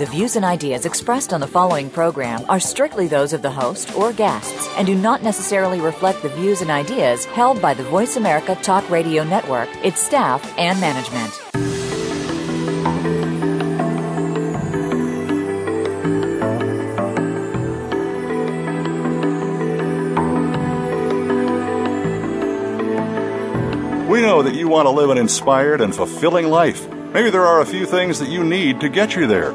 The views and ideas expressed on the following program are strictly those of the host or guests and do not necessarily reflect the views and ideas held by the Voice America Talk Radio Network, its staff, and management. We know that you want to live an inspired and fulfilling life. Maybe there are a few things that you need to get you there.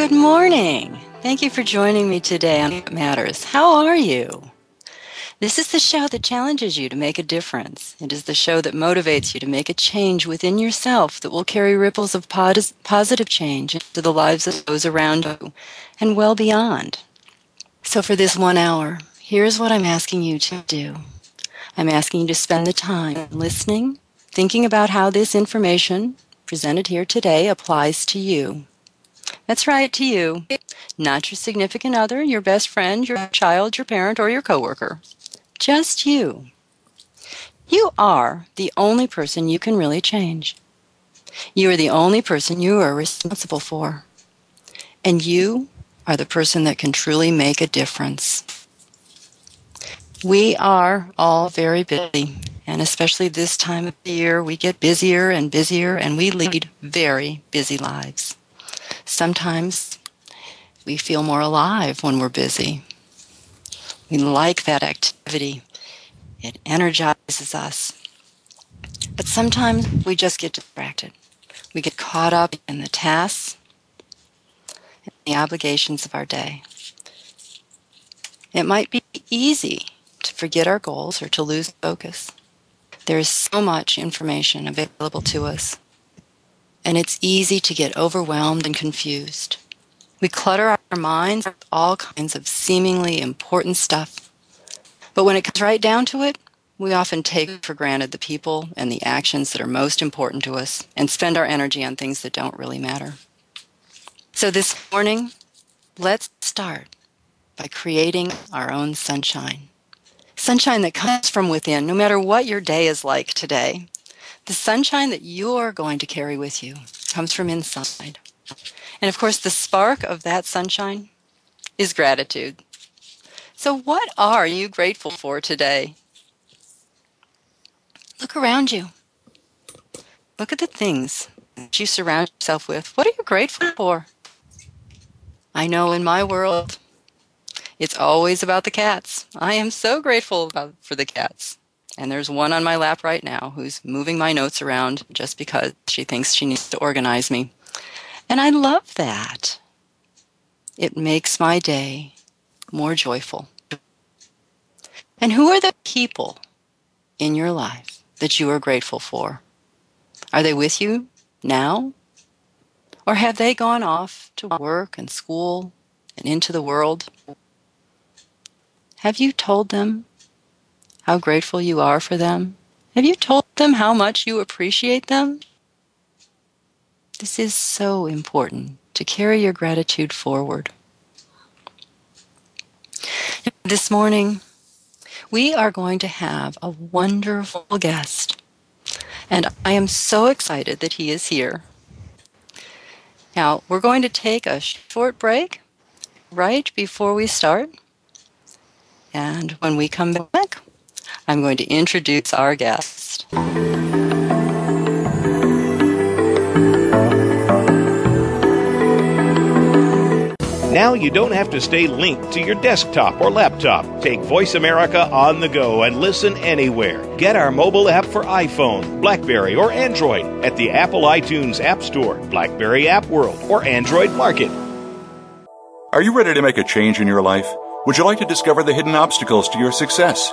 Good morning. Thank you for joining me today on What Matters. How are you? This is the show that challenges you to make a difference. It is the show that motivates you to make a change within yourself that will carry ripples of positive change into the lives of those around you and well beyond. So, for this one hour, here's what I'm asking you to do I'm asking you to spend the time listening, thinking about how this information presented here today applies to you. That's right, to you. Not your significant other, your best friend, your child, your parent, or your coworker. Just you. You are the only person you can really change. You are the only person you are responsible for. And you are the person that can truly make a difference. We are all very busy, and especially this time of year, we get busier and busier, and we lead very busy lives. Sometimes we feel more alive when we're busy. We like that activity, it energizes us. But sometimes we just get distracted. We get caught up in the tasks and the obligations of our day. It might be easy to forget our goals or to lose focus. There is so much information available to us and it's easy to get overwhelmed and confused. We clutter our minds with all kinds of seemingly important stuff. But when it comes right down to it, we often take for granted the people and the actions that are most important to us and spend our energy on things that don't really matter. So this morning, let's start by creating our own sunshine. Sunshine that comes from within, no matter what your day is like today. The sunshine that you're going to carry with you comes from inside. And of course, the spark of that sunshine is gratitude. So, what are you grateful for today? Look around you. Look at the things that you surround yourself with. What are you grateful for? I know in my world, it's always about the cats. I am so grateful about, for the cats. And there's one on my lap right now who's moving my notes around just because she thinks she needs to organize me. And I love that. It makes my day more joyful. And who are the people in your life that you are grateful for? Are they with you now? Or have they gone off to work and school and into the world? Have you told them how grateful you are for them? Have you told them how much you appreciate them? This is so important to carry your gratitude forward. This morning, we are going to have a wonderful guest, and I am so excited that he is here. Now, we're going to take a short break right before we start. And when we come back, I'm going to introduce our guest. Now you don't have to stay linked to your desktop or laptop. Take Voice America on the go and listen anywhere. Get our mobile app for iPhone, Blackberry, or Android at the Apple iTunes App Store, Blackberry App World, or Android Market. Are you ready to make a change in your life? Would you like to discover the hidden obstacles to your success?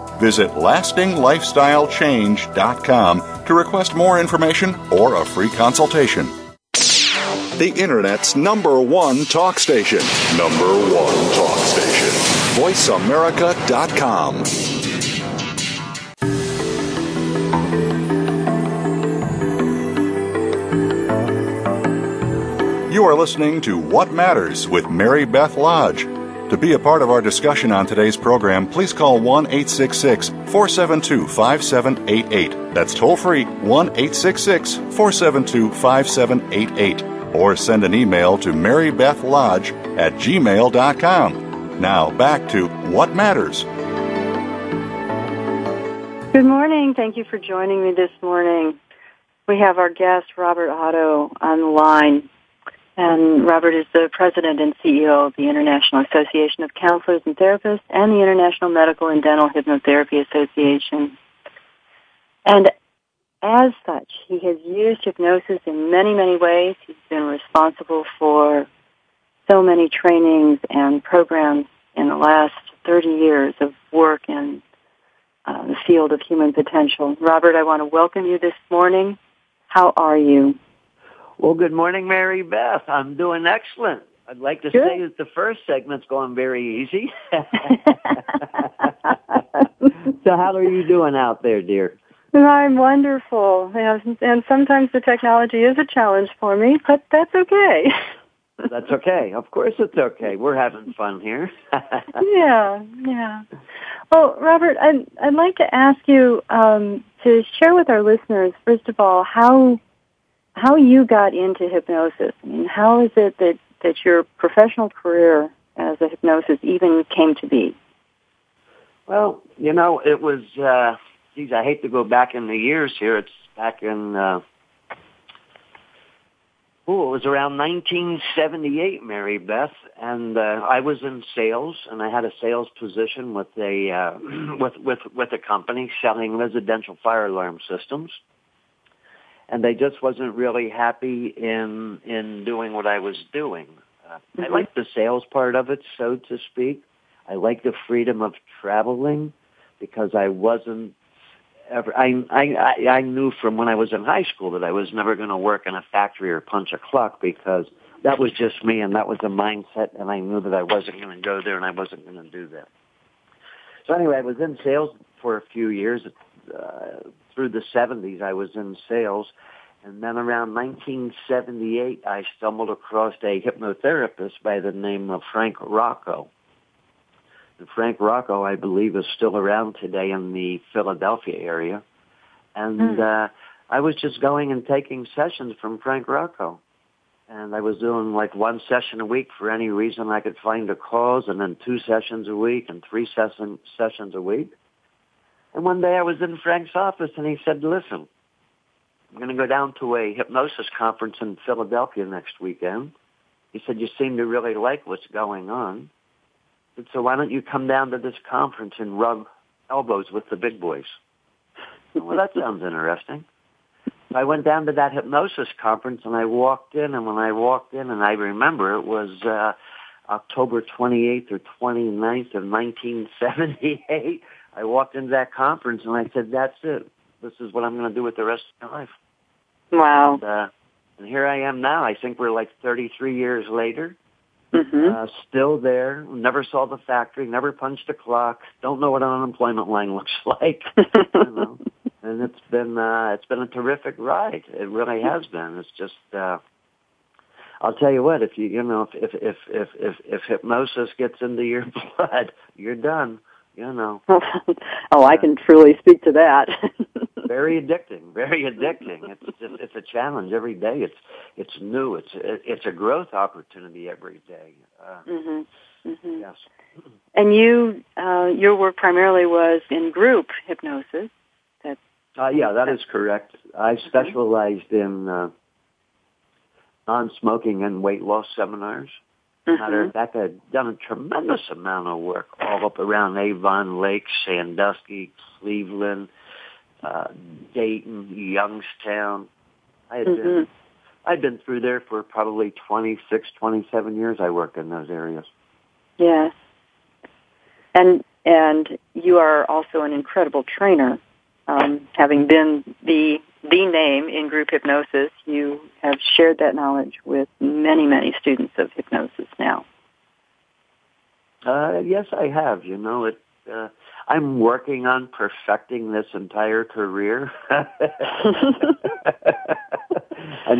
Visit lastinglifestylechange.com to request more information or a free consultation. The Internet's number one talk station. Number one talk station. VoiceAmerica.com. You are listening to What Matters with Mary Beth Lodge. To be a part of our discussion on today's program, please call 1 866 472 5788. That's toll free 1 866 472 5788. Or send an email to marybethlodge at gmail.com. Now back to What Matters. Good morning. Thank you for joining me this morning. We have our guest, Robert Otto, on the line. And Robert is the president and CEO of the International Association of Counselors and Therapists and the International Medical and Dental Hypnotherapy Association. And as such, he has used hypnosis in many, many ways. He's been responsible for so many trainings and programs in the last 30 years of work in uh, the field of human potential. Robert, I want to welcome you this morning. How are you? Well, good morning, Mary Beth. I'm doing excellent. I'd like to Good. say that the first segment's going very easy. so how are you doing out there, dear? I'm wonderful. And sometimes the technology is a challenge for me, but that's okay. That's okay. Of course it's okay. We're having fun here. yeah, yeah. Well, Robert, I'd, I'd like to ask you um, to share with our listeners, first of all, how how you got into hypnosis. I mean, how is it that, that your professional career as a hypnosis even came to be? well, you know, it was, uh, geez, I hate to go back in the years here. It's back in, uh, oh, it was around 1978, Mary Beth, and uh, I was in sales, and I had a sales position with a uh, with with with a company selling residential fire alarm systems, and they just wasn't really happy in in doing what I was doing. Uh, I Mhm. liked the sales part of it, so to speak. I liked the freedom of traveling because I wasn't ever. I I I I knew from when I was in high school that I was never going to work in a factory or punch a clock because that was just me and that was a mindset, and I knew that I wasn't going to go there and I wasn't going to do that. So anyway, I was in sales for a few years. Uh, through the 70s, I was in sales. And then around 1978, I stumbled across a hypnotherapist by the name of Frank Rocco. And Frank Rocco, I believe, is still around today in the Philadelphia area. And Hmm. uh, I was just going and taking sessions from Frank Rocco. And I was doing like one session a week for any reason I could find a cause, and then two sessions a week and three session, sessions a week. And one day I was in Frank's office and he said, listen, I'm going to go down to a hypnosis conference in Philadelphia next weekend. He said, you seem to really like what's going on. Said, so why don't you come down to this conference and rub elbows with the big boys? well, that sounds interesting. So I went down to that hypnosis conference and I walked in and when I walked in and I remember it was uh, October 28th or 29th of 1978. I walked into that conference and I said, that's it. This is what I'm going to do with the rest of my life. Wow. And, uh, and here I am now. I think we're like 33 years later. Mm-hmm. Uh, still there. Never saw the factory. Never punched a clock. Don't know what an unemployment line looks like. you know? And it's been uh, it's been a terrific ride. It really has been. It's just uh, I'll tell you what. If you you know if if if if if hypnosis gets into your blood, you're done. You know. oh, I can truly speak to that. very addicting, very addicting. It's just it's a challenge every day. It's it's new. It's it's a growth opportunity every day. Uh, mm-hmm. Mm-hmm. Yes. And you, uh, your work primarily was in group hypnosis. That's uh, yeah, that is correct. I mm-hmm. specialized in uh, non-smoking and weight loss seminars. Mm-hmm. Matter of fact, I've done a tremendous amount of work all up around Avon Lake, Sandusky, Cleveland, uh, Dayton, Youngstown. I had mm-hmm. been I'd been through there for probably 26, 27 years. I worked in those areas. Yes. And and you are also an incredible trainer. Um, having been the the name in group hypnosis, you have shared that knowledge with many, many students of hypnosis now. Uh, yes, I have. You know, it. Uh, I'm working on perfecting this entire career. I'm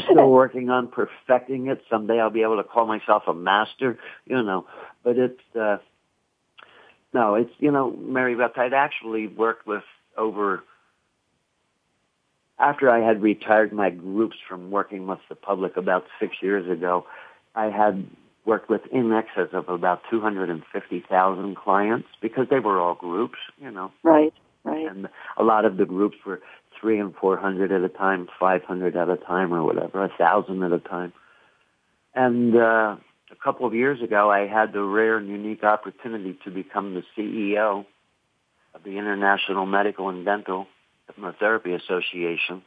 still working on perfecting it. Someday I'll be able to call myself a master, you know. But it's uh no, it's you know, Mary Beth, I'd actually worked with over after I had retired my groups from working with the public about six years ago, I had worked with in excess of about 250,000 clients because they were all groups, you know. Right, right. And a lot of the groups were three and 400 at a time, 500 at a time or whatever, a thousand at a time. And, uh, a couple of years ago, I had the rare and unique opportunity to become the CEO of the International Medical and Dental Hypnotherapy Association,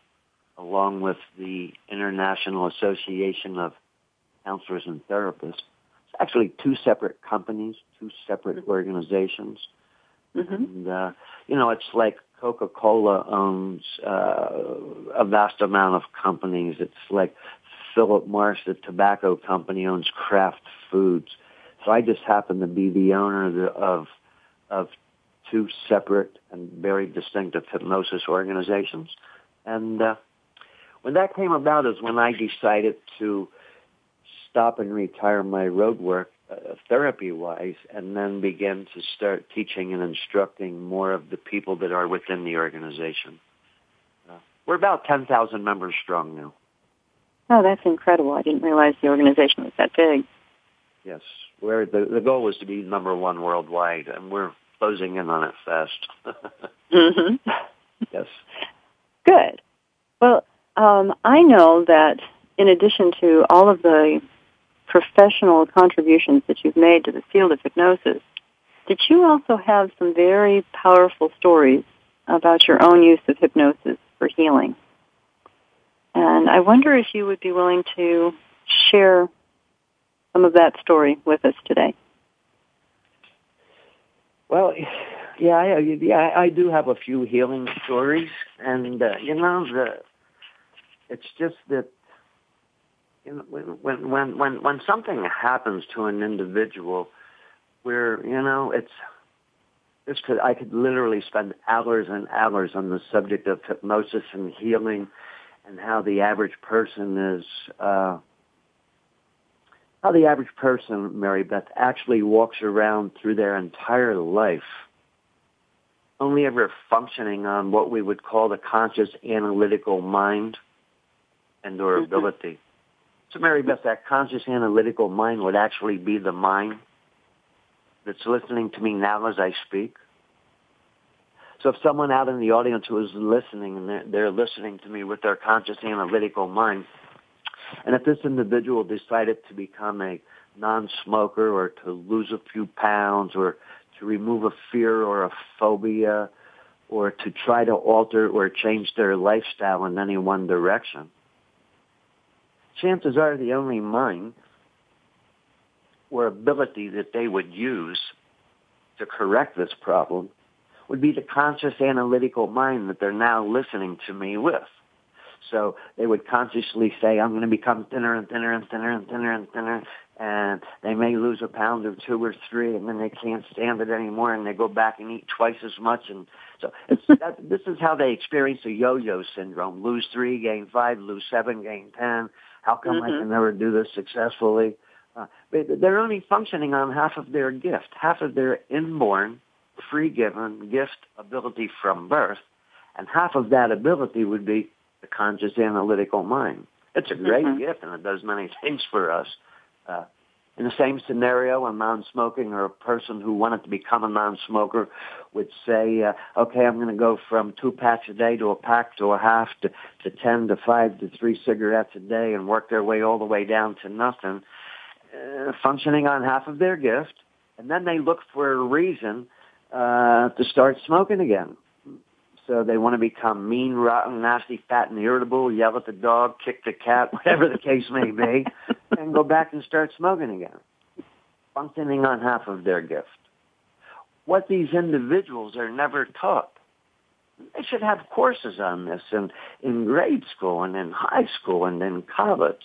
along with the International Association of Counselors and Therapists. It's actually two separate companies, two separate mm-hmm. organizations. Mm-hmm. And, uh, you know, it's like Coca-Cola owns uh, a vast amount of companies. It's like Philip Morris, the tobacco company, owns Kraft Foods. So I just happen to be the owner of, of, of two separate and very distinctive hypnosis organizations. And uh, when that came about is when I decided to stop and retire my road work uh, therapy-wise and then begin to start teaching and instructing more of the people that are within the organization. Uh, we're about 10,000 members strong now. Oh, that's incredible. I didn't realize the organization was that big. Yes. Where the, the goal was to be number one worldwide, and we're closing in on it fast. mm-hmm. Yes. Good. Well, um, I know that in addition to all of the professional contributions that you've made to the field of hypnosis, that you also have some very powerful stories about your own use of hypnosis for healing? And I wonder if you would be willing to share some of that story with us today. Well, yeah, I, yeah, I do have a few healing stories, and uh, you know, the it's just that you know, when when when when something happens to an individual, where you know it's this could I could literally spend hours and hours on the subject of hypnosis and healing, and how the average person is. Uh, how the average person, Mary Beth, actually walks around through their entire life only ever functioning on what we would call the conscious analytical mind and or mm-hmm. ability. So Mary Beth, that conscious analytical mind would actually be the mind that's listening to me now as I speak. So if someone out in the audience who is listening and they're, they're listening to me with their conscious analytical mind, and if this individual decided to become a non-smoker or to lose a few pounds or to remove a fear or a phobia or to try to alter or change their lifestyle in any one direction, chances are the only mind or ability that they would use to correct this problem would be the conscious analytical mind that they're now listening to me with. So they would consciously say, I'm going to become thinner and thinner and thinner and thinner and thinner. And they may lose a pound or two or three and then they can't stand it anymore and they go back and eat twice as much. And so it's, that, this is how they experience the yo-yo syndrome. Lose three, gain five, lose seven, gain ten. How come mm-hmm. I can never do this successfully? Uh, they're only functioning on half of their gift, half of their inborn, free-given gift ability from birth, and half of that ability would be the conscious analytical mind. It's a great mm-hmm. gift, and it does many things for us. Uh, in the same scenario, a non-smoking or a person who wanted to become a non-smoker would say, uh, okay, I'm going to go from two packs a day to a pack to a half to, to 10 to 5 to 3 cigarettes a day and work their way all the way down to nothing, uh, functioning on half of their gift. And then they look for a reason uh, to start smoking again. So they want to become mean, rotten, nasty, fat, and irritable, yell at the dog, kick the cat, whatever the case may be, and go back and start smoking again, functioning on half of their gift. What these individuals are never taught. They should have courses on this in, in grade school and in high school and in college.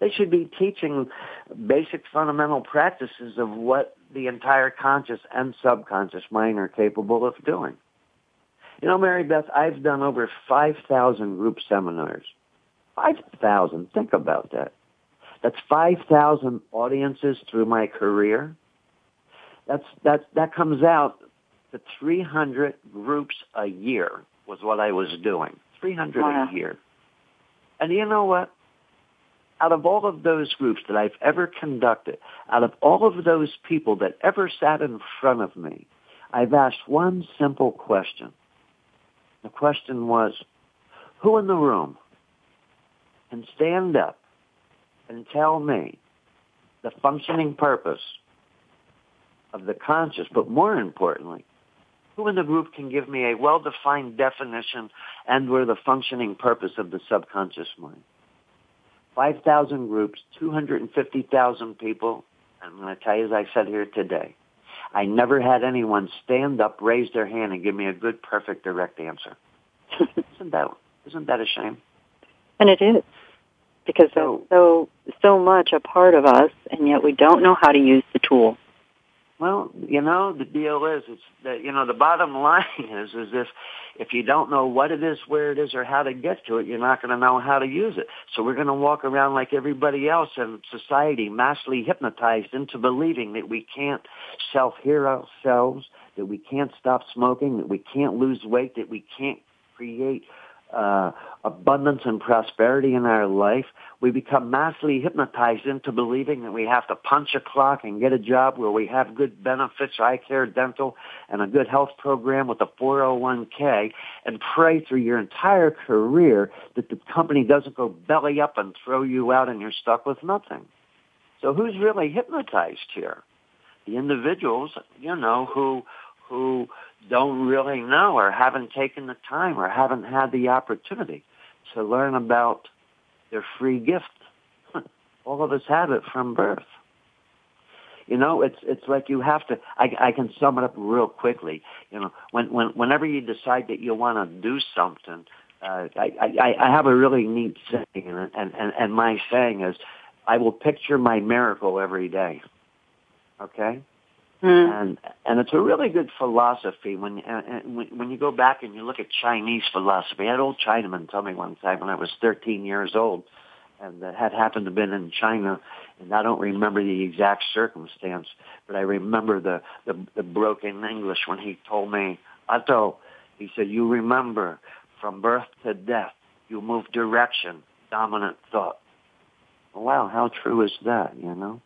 They should be teaching basic fundamental practices of what the entire conscious and subconscious mind are capable of doing. You know, Mary Beth, I've done over 5,000 group seminars. 5,000. Think about that. That's 5,000 audiences through my career. That's, that, that comes out to 300 groups a year was what I was doing. 300 wow. a year. And you know what? Out of all of those groups that I've ever conducted, out of all of those people that ever sat in front of me, I've asked one simple question. The question was, who in the room can stand up and tell me the functioning purpose of the conscious, but more importantly, who in the group can give me a well-defined definition and where the functioning purpose of the subconscious mind? 5,000 groups, 250,000 people. I'm going to tell you, as I said here today, I never had anyone stand up, raise their hand, and give me a good, perfect, direct answer. isn't that isn't that a shame? And it is because so, so so much a part of us, and yet we don't know how to use the tool. Well, you know, the deal is, it's that you know, the bottom line is, is if if you don't know what it is, where it is, or how to get to it, you're not going to know how to use it. So we're going to walk around like everybody else in society, massively hypnotized into believing that we can't self-hear ourselves, that we can't stop smoking, that we can't lose weight, that we can't create uh, abundance and prosperity in our life, we become massively hypnotized into believing that we have to punch a clock and get a job where we have good benefits, eye care, dental, and a good health program with a 401k, and pray through your entire career that the company doesn't go belly up and throw you out and you're stuck with nothing. So who's really hypnotized here? The individuals, you know, who who don't really know or haven't taken the time or haven't had the opportunity to learn about their free gift. All of us have it from birth. You know, it's it's like you have to. I, I can sum it up real quickly. You know, when when whenever you decide that you want to do something, uh, I, I I have a really neat saying, and and and my saying is, I will picture my miracle every day. Okay, Mm. And and it's a really good philosophy when and when when you go back and you look at Chinese philosophy. I had old Chinaman tell me one time when I was 13 years old, and that had happened to have been in China, and I don't remember the exact circumstance, but I remember the the, the broken English when he told me, Otto, he said, you remember from birth to death, you move direction, dominant thought. Wow, how true is that? You know.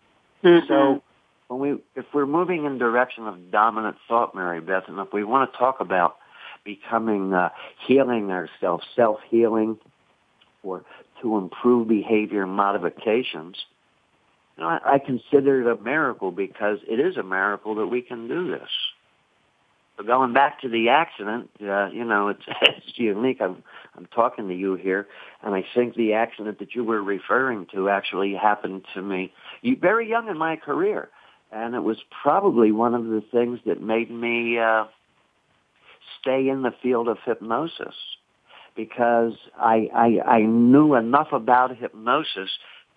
Mm-hmm. So when we, if we're moving in direction of dominant thought, Mary Beth, and if we want to talk about becoming, uh, healing ourselves, self-healing, or to improve behavior modifications, you know, I, I consider it a miracle because it is a miracle that we can do this. But going back to the accident, uh, you know, it's, it's unique. I'm, I'm talking to you here, and I think the accident that you were referring to actually happened to me very young in my career and it was probably one of the things that made me uh, stay in the field of hypnosis because I, I, I knew enough about hypnosis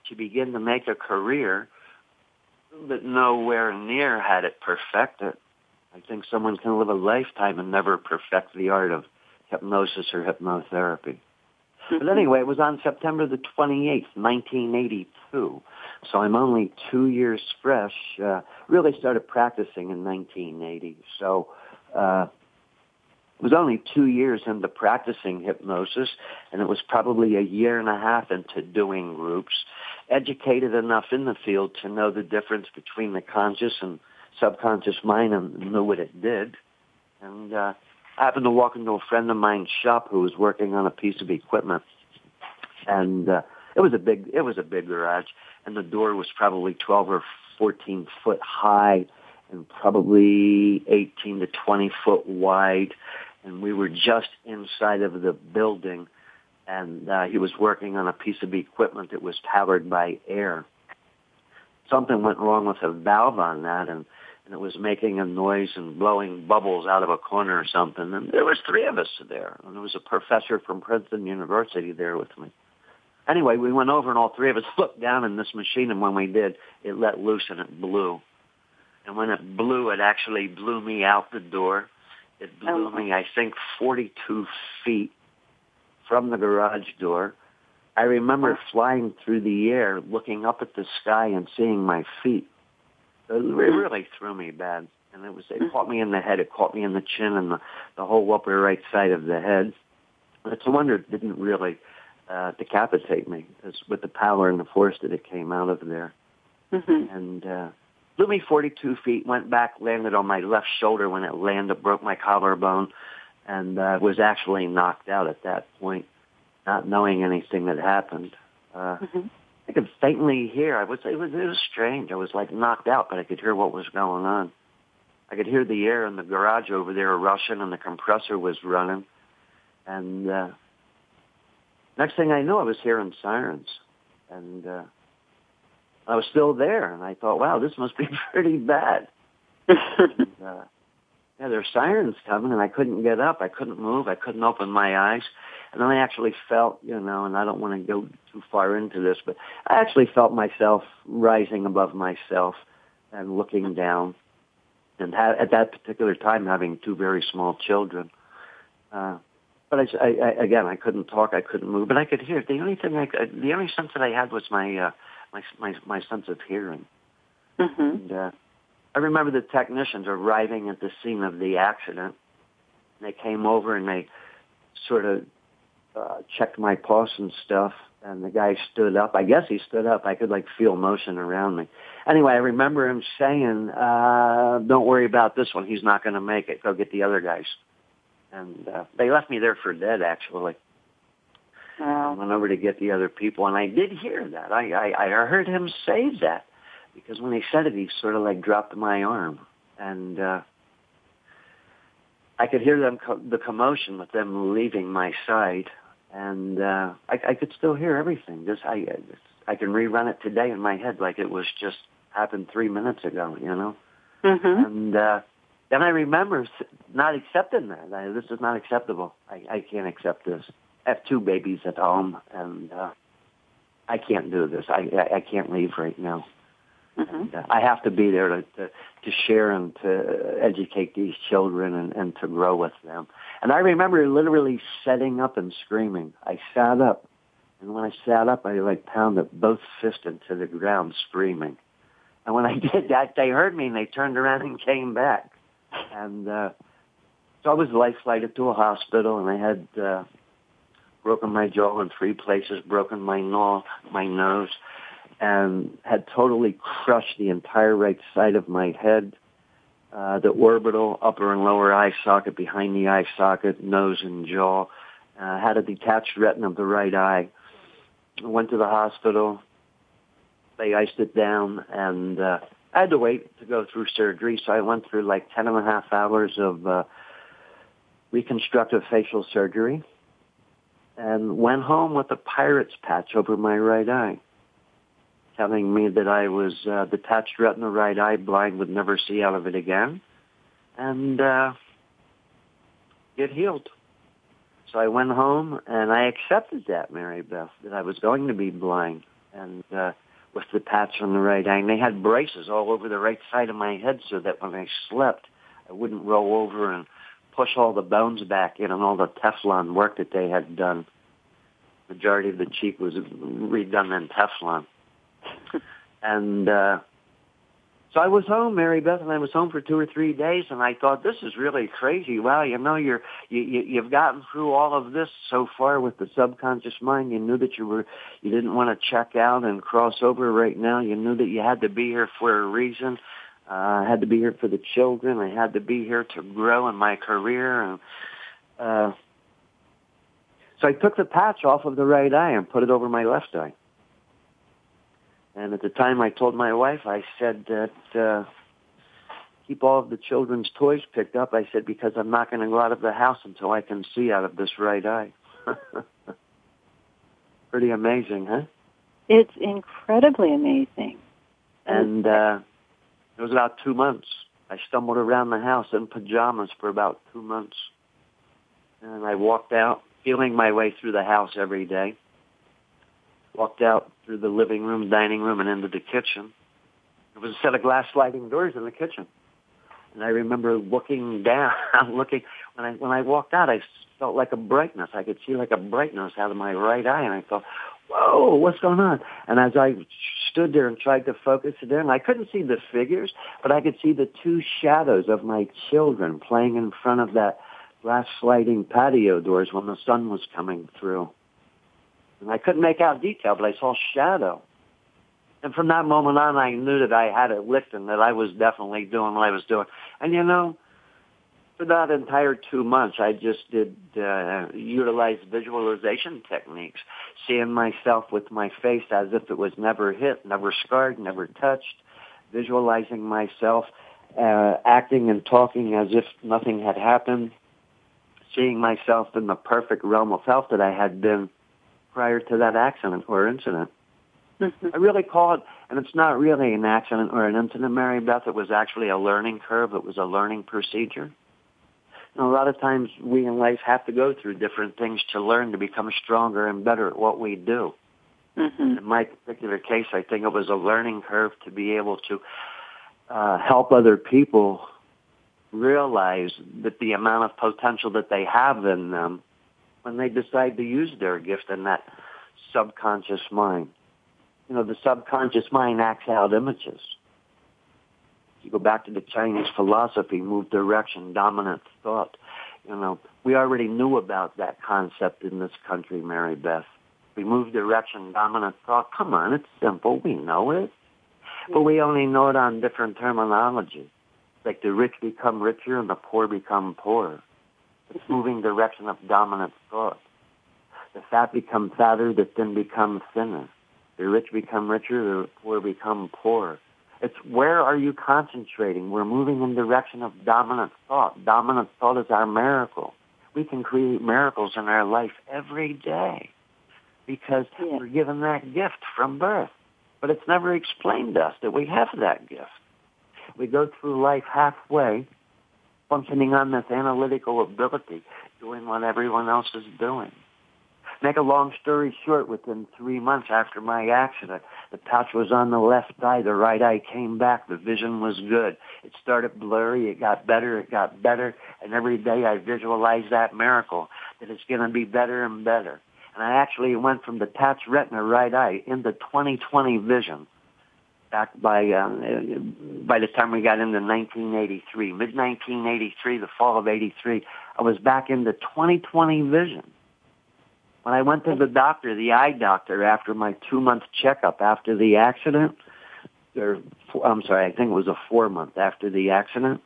to begin to make a career, but nowhere near had it perfected. I think someone can live a lifetime and never perfect the art of hypnosis or hypnotherapy. But anyway, it was on September the 28th, 1982. So I'm only two years fresh. Uh, really started practicing in 1980. So uh, it was only two years into practicing hypnosis, and it was probably a year and a half into doing groups. Educated enough in the field to know the difference between the conscious and subconscious mind and knew what it did. And uh, I happened to walk into a friend of mine's shop who was working on a piece of equipment, and uh, it was a big it was a big garage, and the door was probably 12 or 14 foot high, and probably 18 to 20 foot wide and we were just inside of the building, and uh, he was working on a piece of equipment that was powered by air. Something went wrong with a valve on that, and, and it was making a noise and blowing bubbles out of a corner or something. And there was three of us there, and there was a professor from Princeton University there with me. Anyway, we went over, and all three of us looked down in this machine, and when we did, it let loose and it blew. And when it blew, it actually blew me out the door it blew oh. me, I think, 42 feet from the garage door. I remember oh. flying through the air, looking up at the sky and seeing my feet. It really threw me bad. And it was, it mm. caught me in the head, it caught me in the chin and the, the whole upper right side of the head. It's a wonder it didn't really uh, decapitate me as with the power and the force that it came out of there. Mm-hmm. And uh, Flew me 42 feet, went back, landed on my left shoulder when it landed, broke my collarbone, and uh, was actually knocked out at that point, not knowing anything that happened. Uh, mm-hmm. I could faintly hear. I was it was it was strange. I was like knocked out, but I could hear what was going on. I could hear the air in the garage over there rushing, and the compressor was running. And uh, next thing I knew, I was hearing sirens, and uh, I was still there, and I thought, wow, this must be pretty bad. and, uh, yeah, there were sirens coming, and I couldn't get up. I couldn't move. I couldn't open my eyes. And I actually felt, you know, and I don't want to go too far into this, but I actually felt myself rising above myself and looking down. And ha- at that particular time, having two very small children. Uh, but I, I, I, again, I couldn't talk. I couldn't move, but I could hear. The only thing, I, the only sense that I had was my uh, my my my sense of hearing. Mm-hmm. And, uh, I remember the technicians arriving at the scene of the accident. They came over and they sort of uh, checked my pulse and stuff. And the guy stood up. I guess he stood up. I could like feel motion around me. Anyway, I remember him saying, uh, "Don't worry about this one. He's not going to make it. Go get the other guys." And uh, they left me there for dead, actually. I went over to get the other people, and I did hear that. I, I, I heard him say that because when he said it, he sort of like dropped my arm, and uh, I could hear them co- the commotion with them leaving my side, and uh, I, I could still hear everything. Just I, I can rerun it today in my head like it was just happened three minutes ago, you know. Mm-hmm. And uh, then I remember not accepting that. I, this is not acceptable. I, I can't accept this. I have two babies at home, and uh, I can't do this. I I, I can't leave right now. Mm-hmm. And, uh, I have to be there to, to to share and to educate these children and, and to grow with them. And I remember literally setting up and screaming. I sat up, and when I sat up, I like pounded both fists into the ground, screaming. And when I did that, they heard me and they turned around and came back. And uh, so I was life flighted to a hospital, and I had uh, broken my jaw in three places, broken my nose, my nose, and had totally crushed the entire right side of my head, uh, the orbital, upper and lower eye socket, behind the eye socket, nose and jaw. Uh, had a detached retina of the right eye. Went to the hospital. They iced it down, and uh, I had to wait to go through surgery. So I went through like ten and a half hours of uh, reconstructive facial surgery and went home with a pirate's patch over my right eye, telling me that I was uh, detached retina right eye, blind, would never see out of it again, and uh, get healed. So I went home and I accepted that, Mary Beth, that I was going to be blind and uh, with the patch on the right eye. And they had braces all over the right side of my head so that when I slept, I wouldn't roll over and push all the bones back in and all the Teflon work that they had done. Majority of the cheek was redone in Teflon. And uh, so I was home, Mary Beth, and I was home for two or three days, and I thought this is really crazy. Wow, you know, you're you, you you've gotten through all of this so far with the subconscious mind. You knew that you were you didn't want to check out and cross over right now. You knew that you had to be here for a reason. Uh, I had to be here for the children. I had to be here to grow in my career, and uh, so I took the patch off of the right eye and put it over my left eye. And at the time I told my wife, I said that, uh, keep all of the children's toys picked up. I said, because I'm not going to go out of the house until I can see out of this right eye. Pretty amazing, huh? It's incredibly amazing. And, uh, it was about two months. I stumbled around the house in pajamas for about two months. And I walked out, feeling my way through the house every day walked out through the living room, dining room, and into the kitchen. There was a set of glass sliding doors in the kitchen. And I remember looking down, looking, when I, when I walked out, I felt like a brightness. I could see like a brightness out of my right eye, and I thought, whoa, what's going on? And as I stood there and tried to focus it in, I couldn't see the figures, but I could see the two shadows of my children playing in front of that glass sliding patio doors when the sun was coming through. And I couldn't make out detail, but I saw shadow. And from that moment on, I knew that I had it licked and that I was definitely doing what I was doing. And you know, for that entire two months, I just did uh, utilize visualization techniques, seeing myself with my face as if it was never hit, never scarred, never touched, visualizing myself uh, acting and talking as if nothing had happened, seeing myself in the perfect realm of health that I had been prior to that accident or incident. Mm-hmm. I really call it, and it's not really an accident or an incident, Mary Beth. It was actually a learning curve. It was a learning procedure. And a lot of times we in life have to go through different things to learn to become stronger and better at what we do. Mm-hmm. In my particular case, I think it was a learning curve to be able to uh, help other people realize that the amount of potential that they have in them when they decide to use their gift in that subconscious mind. You know, the subconscious mind acts out images. You go back to the Chinese philosophy, move direction, dominant thought. You know, we already knew about that concept in this country, Mary Beth. We move direction, dominant thought. Come on, it's simple. We know it. But we only know it on different terminology. Like the rich become richer and the poor become poorer. It's moving direction of dominant thought. The fat become fatter, the thin become thinner. The rich become richer, the poor become poor. It's where are you concentrating? We're moving in direction of dominant thought. Dominant thought is our miracle. We can create miracles in our life every day because yeah. we're given that gift from birth. But it's never explained to us that we have that gift. We go through life halfway functioning on this analytical ability, doing what everyone else is doing. Make a long story short, within three months after my accident, the patch was on the left eye, the right eye came back, the vision was good. It started blurry, it got better, it got better, and every day I visualize that miracle, that it's going to be better and better. And I actually went from detached retina right eye into 2020 vision back by um, by the time we got into 1983, mid 1983, the fall of '83, I was back into 2020 vision. When I went to the doctor, the eye doctor, after my two month checkup after the accident, or I'm sorry, I think it was a four month after the accident,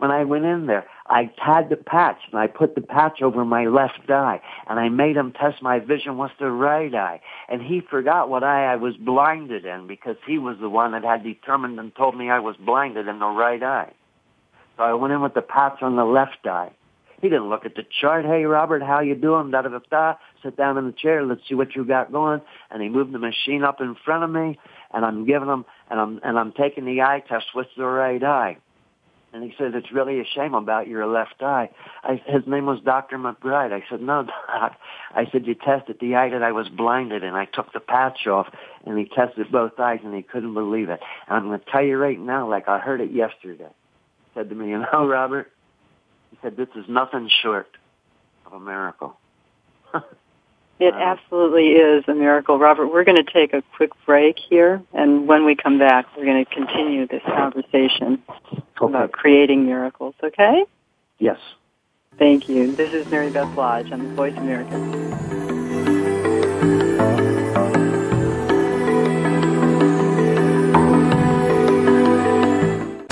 when I went in there, I had the patch and I put the patch over my left eye and I made him test my vision with the right eye. And he forgot what eye I was blinded in because he was the one that had determined and told me I was blinded in the right eye. So I went in with the patch on the left eye. He didn't look at the chart. Hey, Robert, how you doing? Da da da da. Sit down in the chair. Let's see what you got going. And he moved the machine up in front of me, and I'm giving him, and I'm and I'm taking the eye test with the right eye. And he said, it's really a shame about your left eye. I, his name was Dr. McBride. I said, no, doc. I said, you tested the eye that I was blinded and I took the patch off and he tested both eyes and he couldn't believe it. And I'm going to tell you right now, like I heard it yesterday. He said to me, you know, Robert, he said, this is nothing short of a miracle. It absolutely is a miracle. Robert, we're going to take a quick break here, and when we come back, we're going to continue this conversation okay. about creating miracles, okay? Yes. Thank you. This is Mary Beth Lodge on the Voice America.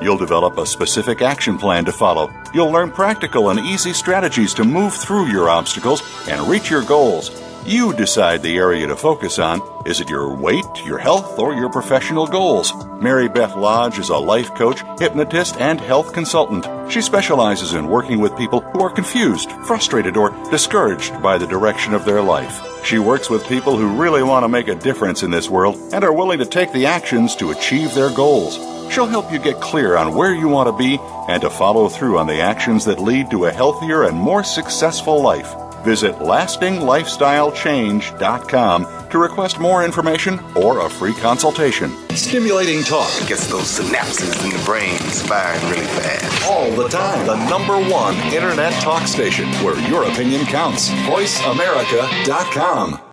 You'll develop a specific action plan to follow. You'll learn practical and easy strategies to move through your obstacles and reach your goals. You decide the area to focus on. Is it your weight, your health, or your professional goals? Mary Beth Lodge is a life coach, hypnotist, and health consultant. She specializes in working with people who are confused, frustrated, or discouraged by the direction of their life. She works with people who really want to make a difference in this world and are willing to take the actions to achieve their goals. She'll help you get clear on where you want to be and to follow through on the actions that lead to a healthier and more successful life. Visit lastinglifestylechange.com to request more information or a free consultation. Stimulating talk gets those synapses in the brain firing really fast. All the time. The number one internet talk station where your opinion counts. VoiceAmerica.com.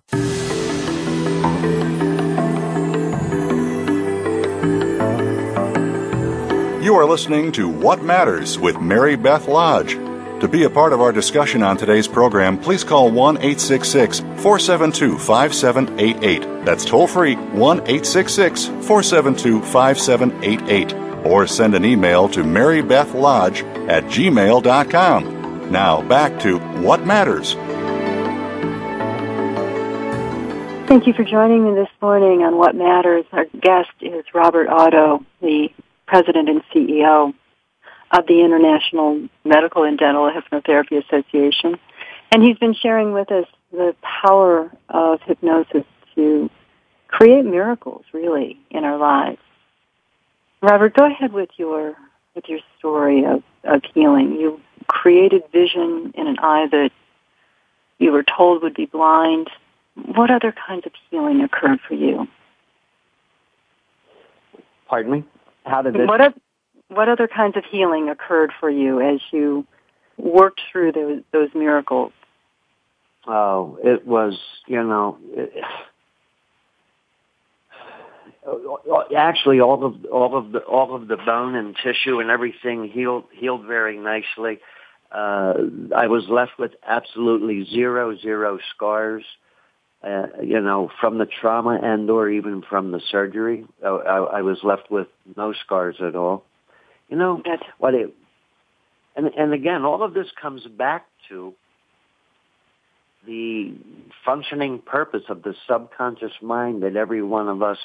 You are listening to What Matters with Mary Beth Lodge. To be a part of our discussion on today's program, please call 1 866 472 5788. That's toll free 1 866 472 5788. Or send an email to marybethlodge at gmail.com. Now back to What Matters. Thank you for joining me this morning on What Matters. Our guest is Robert Otto, the president and CEO of the International Medical and Dental Hypnotherapy Association. And he's been sharing with us the power of hypnosis to create miracles, really, in our lives. Robert, go ahead with your with your story of, of healing. You created vision in an eye that you were told would be blind. What other kinds of healing occurred for you? Pardon me? How did this? What, what other kinds of healing occurred for you as you worked through those, those miracles? Oh, it was, you know, it, actually all of all of the all of the bone and tissue and everything healed healed very nicely. Uh, I was left with absolutely zero zero scars uh, you know, from the trauma and or even from the surgery. I, I, I was left with no scars at all. You know, That's... what it, and, and again, all of this comes back to the functioning purpose of the subconscious mind that every one of us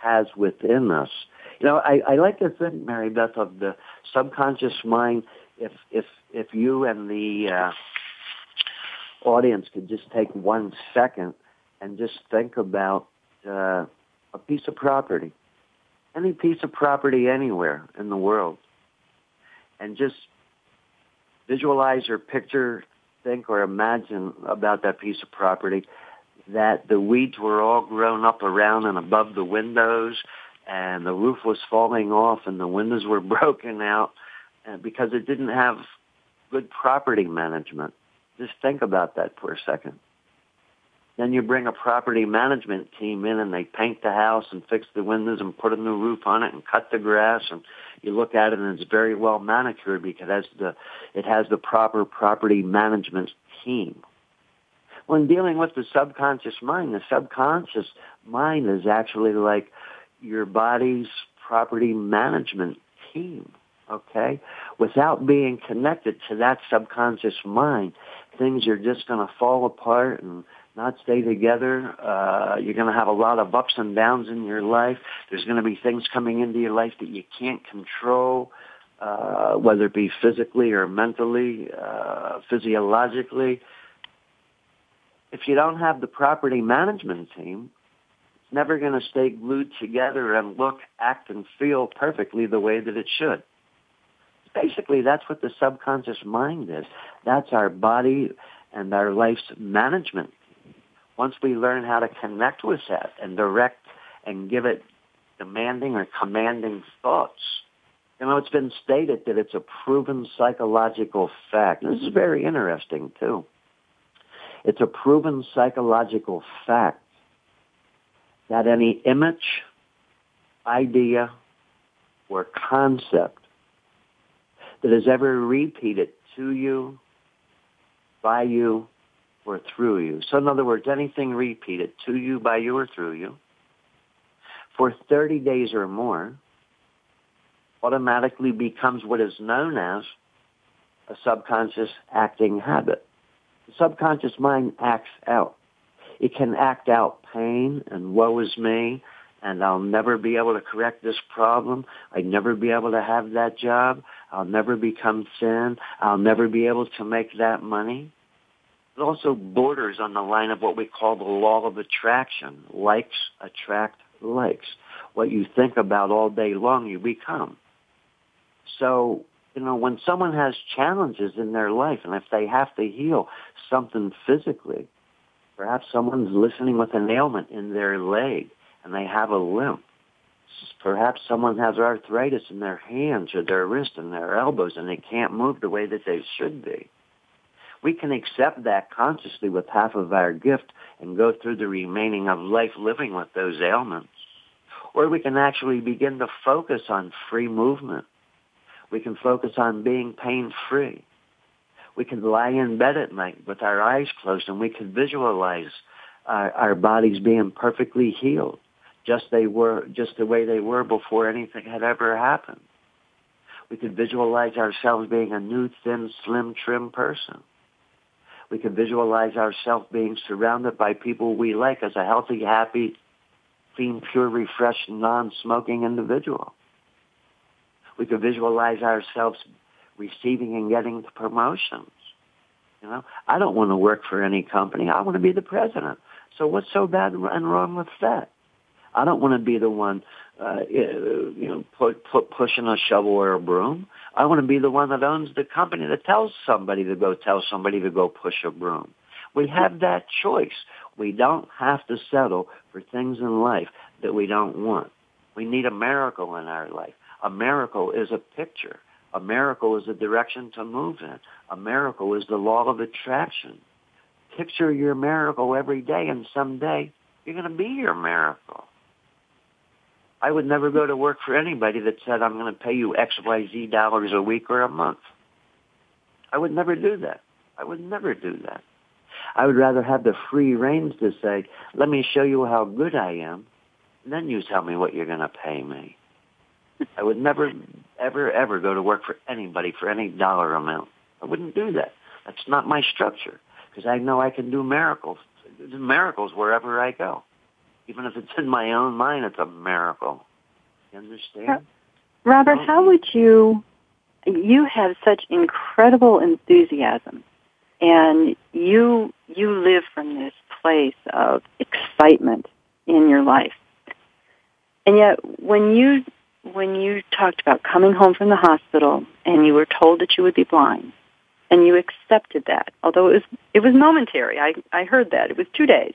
has within us. You know, I, I like to think, Mary Beth, of the subconscious mind. If if if you and the uh, audience could just take one second and just think about uh, a piece of property, any piece of property anywhere in the world, and just visualize or picture, think or imagine about that piece of property that the weeds were all grown up around and above the windows and the roof was falling off and the windows were broken out because it didn't have good property management. Just think about that for a second. Then you bring a property management team in and they paint the house and fix the windows and put a new roof on it and cut the grass and you look at it and it's very well manicured because it has the, it has the proper property management team. When dealing with the subconscious mind, the subconscious mind is actually like your body's property management team. Okay? Without being connected to that subconscious mind, things are just going to fall apart and not stay together. Uh, you're going to have a lot of ups and downs in your life. There's going to be things coming into your life that you can't control, uh, whether it be physically or mentally, uh, physiologically. If you don't have the property management team, it's never going to stay glued together and look, act, and feel perfectly the way that it should. Basically, that's what the subconscious mind is. That's our body and our life's management once we learn how to connect with that and direct and give it demanding or commanding thoughts, you know, it's been stated that it's a proven psychological fact. This is mm-hmm. very interesting too. It's a proven psychological fact that any image, idea, or concept that is ever repeated to you, by you, or through you. So in other words, anything repeated to you, by you, or through you for 30 days or more automatically becomes what is known as a subconscious acting habit. The subconscious mind acts out. It can act out pain and woe is me and I'll never be able to correct this problem. I'd never be able to have that job. I'll never become thin. I'll never be able to make that money. It also borders on the line of what we call the law of attraction. Likes attract likes. What you think about all day long, you become. So, you know, when someone has challenges in their life and if they have to heal something physically, perhaps someone's listening with an ailment in their leg and they have a limp. Perhaps someone has arthritis in their hands or their wrist and their elbows and they can't move the way that they should be we can accept that consciously with half of our gift and go through the remaining of life living with those ailments. Or we can actually begin to focus on free movement. We can focus on being pain-free. We can lie in bed at night with our eyes closed and we can visualize our, our bodies being perfectly healed, just they were, just the way they were before anything had ever happened. We could visualize ourselves being a new, thin, slim, trim person. We can visualize ourselves being surrounded by people we like as a healthy, happy, clean, pure, refreshed, non-smoking individual. We could visualize ourselves receiving and getting promotions. You know, I don't want to work for any company. I want to be the president. So what's so bad and wrong with that? I don't want to be the one, uh, you know, put, put, pushing a shovel or a broom. I want to be the one that owns the company that tells somebody to go tell somebody to go push a broom. We have that choice. We don't have to settle for things in life that we don't want. We need a miracle in our life. A miracle is a picture. A miracle is a direction to move in. A miracle is the law of attraction. Picture your miracle every day and someday you're going to be your miracle. I would never go to work for anybody that said, I'm going to pay you X, Y, Z dollars a week or a month. I would never do that. I would never do that. I would rather have the free reins to say, let me show you how good I am, and then you tell me what you're going to pay me. I would never, ever, ever go to work for anybody for any dollar amount. I wouldn't do that. That's not my structure because I know I can do miracles, miracles wherever I go. Even if it's in my own mind, it's a miracle. You understand? Robert, mm-hmm. how would you, you have such incredible enthusiasm and you, you live from this place of excitement in your life. And yet when you, when you talked about coming home from the hospital and you were told that you would be blind and you accepted that, although it was, it was momentary. I, I heard that. It was two days.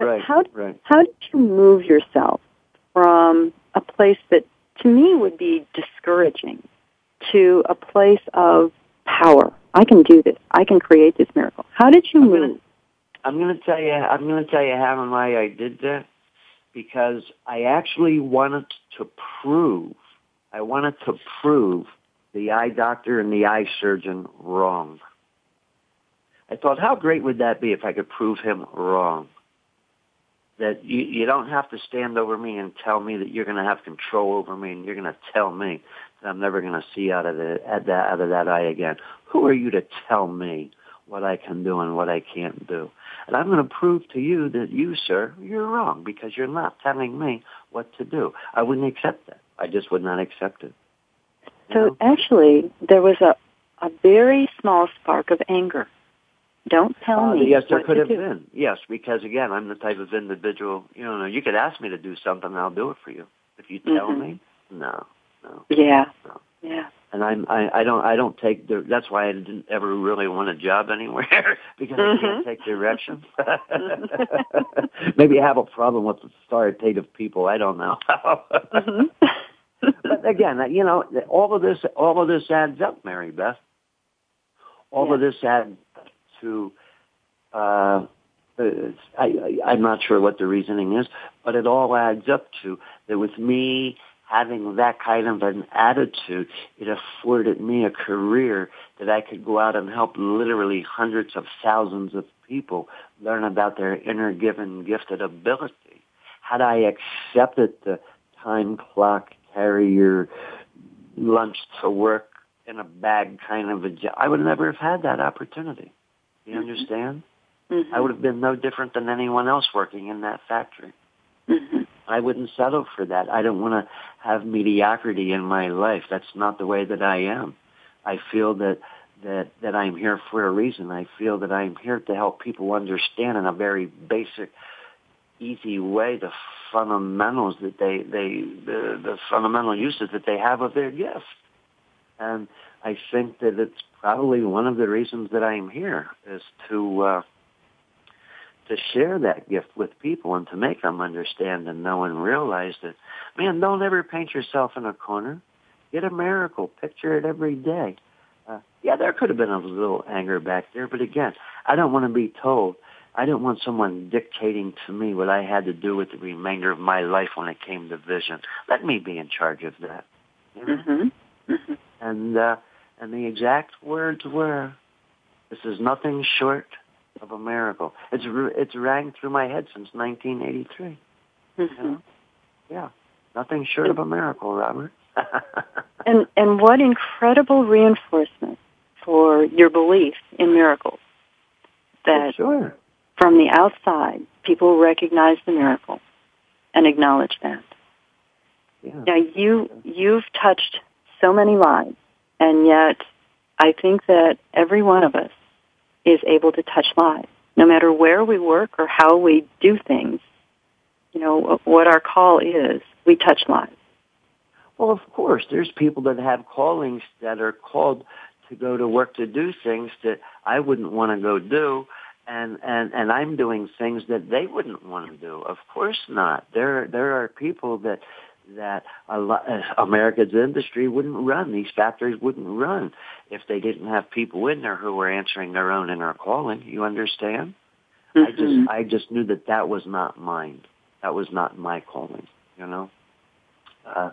Right, how, right. how did you move yourself from a place that to me would be discouraging to a place of power? I can do this. I can create this miracle. How did you I'm move? Gonna, I'm going to tell you. I'm going to tell you how and why I did that because I actually wanted to prove. I wanted to prove the eye doctor and the eye surgeon wrong. I thought, how great would that be if I could prove him wrong? That you, you don't have to stand over me and tell me that you're going to have control over me and you're going to tell me that I'm never going to see out of the, at that, out of that eye again. Who are you to tell me what I can do and what I can't do? And I'm going to prove to you that you, sir, you're wrong because you're not telling me what to do. I wouldn't accept that. I just would not accept it. You so know? actually, there was a, a very small spark of anger don't tell uh, me. Yes, there could have do. been. Yes, because again, I'm the type of individual. You know, you could ask me to do something, and I'll do it for you. If you tell mm-hmm. me, no, no. Yeah. No. Yeah. And I'm I, I don't I don't take the that's why I didn't ever really want a job anywhere because mm-hmm. I can't take direction. Maybe I have a problem with the authoritative people. I don't know. mm-hmm. but again, you know, all of this all of this adds up, Mary Beth. All yeah. of this adds to, uh, I, I'm not sure what the reasoning is, but it all adds up to that with me having that kind of an attitude, it afforded me a career that I could go out and help literally hundreds of thousands of people learn about their inner given gifted ability. Had I accepted the time clock, carrier lunch to work in a bag kind of a job, I would never have had that opportunity. You mm-hmm. understand? Mm-hmm. I would have been no different than anyone else working in that factory. Mm-hmm. I wouldn't settle for that. I don't want to have mediocrity in my life. That's not the way that I am. I feel that that that I'm here for a reason. I feel that I'm here to help people understand in a very basic, easy way the fundamentals that they they the, the fundamental uses that they have of their gift. And I think that it's probably one of the reasons that I'm here is to uh, to share that gift with people and to make them understand and know and realize that, man, don't ever paint yourself in a corner. Get a miracle. Picture it every day. Uh, yeah, there could have been a little anger back there, but again, I don't want to be told. I don't want someone dictating to me what I had to do with the remainder of my life when it came to vision. Let me be in charge of that. Mm-hmm. Mm-hmm. And uh, and the exact words were, "This is nothing short of a miracle." It's it's rang through my head since 1983. Mm-hmm. You know? Yeah, nothing short of a miracle, Robert. and and what incredible reinforcement for your belief in miracles that sure. from the outside people recognize the miracle and acknowledge that. Yeah. Now you you've touched so many lives and yet, I think that every one of us is able to touch lives, no matter where we work or how we do things. You know, what our call is, we touch lives. Well, of course, there's people that have callings that are called to go to work to do things that I wouldn't want to go do. And, and, and I'm doing things that they wouldn't want to do. Of course not. There, there are people that, that a lot, uh, America's industry wouldn't run. These factories wouldn't run if they didn't have people in there who were answering their own inner calling. You understand? Mm-hmm. I just I just knew that that was not mine. That was not my calling. You know. Uh,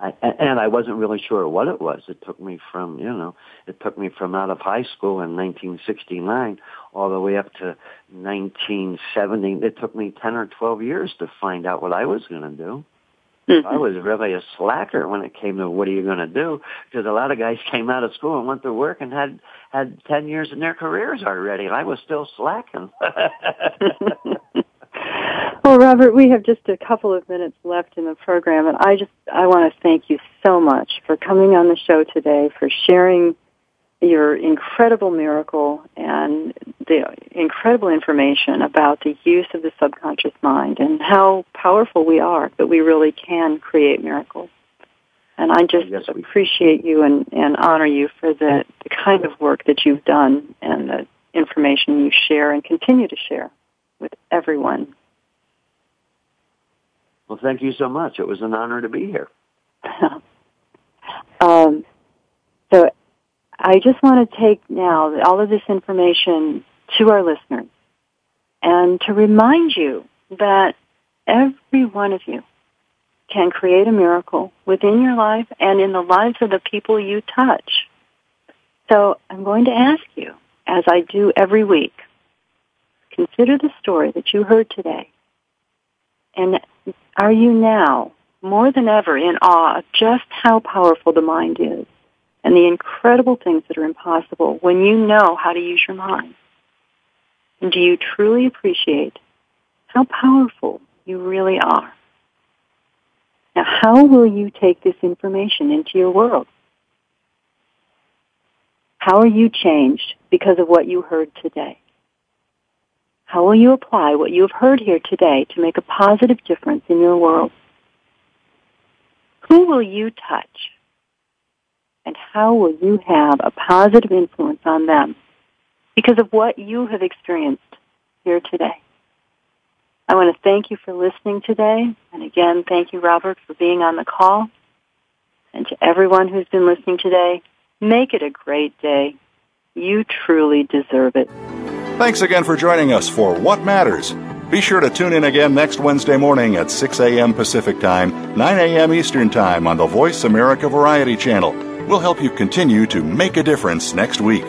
I, and I wasn't really sure what it was. It took me from, you know, it took me from out of high school in 1969 all the way up to 1970. It took me 10 or 12 years to find out what I was going to do. Mm-hmm. I was really a slacker when it came to what are you going to do because a lot of guys came out of school and went to work and had had 10 years in their careers already and I was still slacking. well, Robert, we have just a couple of minutes left in the program and I just I want to thank you so much for coming on the show today for sharing your incredible miracle and the incredible information about the use of the subconscious mind and how powerful we are that we really can create miracles. And I just yes, appreciate you and, and honor you for the, the kind of work that you've done and the information you share and continue to share with everyone. Well, thank you so much. It was an honor to be here. um, so I just want to take now all of this information to our listeners and to remind you that every one of you can create a miracle within your life and in the lives of the people you touch. So I'm going to ask you, as I do every week, consider the story that you heard today And are you now more than ever in awe of just how powerful the mind is and the incredible things that are impossible when you know how to use your mind? And do you truly appreciate how powerful you really are? Now, how will you take this information into your world? How are you changed because of what you heard today? How will you apply what you have heard here today to make a positive difference in your world? Who will you touch? And how will you have a positive influence on them because of what you have experienced here today? I want to thank you for listening today. And again, thank you, Robert, for being on the call. And to everyone who's been listening today, make it a great day. You truly deserve it. Thanks again for joining us for What Matters. Be sure to tune in again next Wednesday morning at 6 a.m. Pacific Time, 9 a.m. Eastern Time on the Voice America Variety Channel. We'll help you continue to make a difference next week.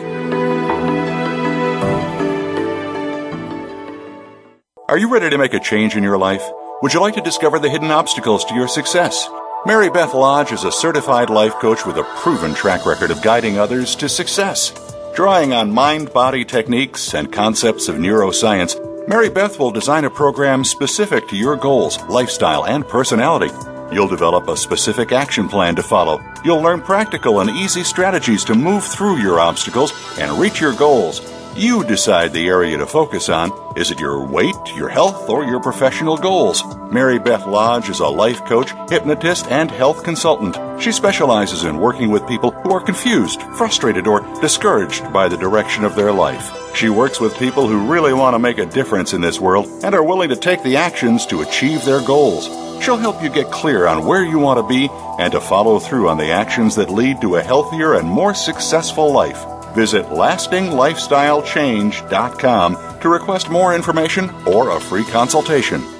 Are you ready to make a change in your life? Would you like to discover the hidden obstacles to your success? Mary Beth Lodge is a certified life coach with a proven track record of guiding others to success. Drawing on mind body techniques and concepts of neuroscience, Mary Beth will design a program specific to your goals, lifestyle, and personality. You'll develop a specific action plan to follow. You'll learn practical and easy strategies to move through your obstacles and reach your goals. You decide the area to focus on. Is it your weight, your health, or your professional goals? Mary Beth Lodge is a life coach, hypnotist, and health consultant. She specializes in working with people who are confused, frustrated, or discouraged by the direction of their life. She works with people who really want to make a difference in this world and are willing to take the actions to achieve their goals. She'll help you get clear on where you want to be and to follow through on the actions that lead to a healthier and more successful life. Visit lastinglifestylechange.com to request more information or a free consultation.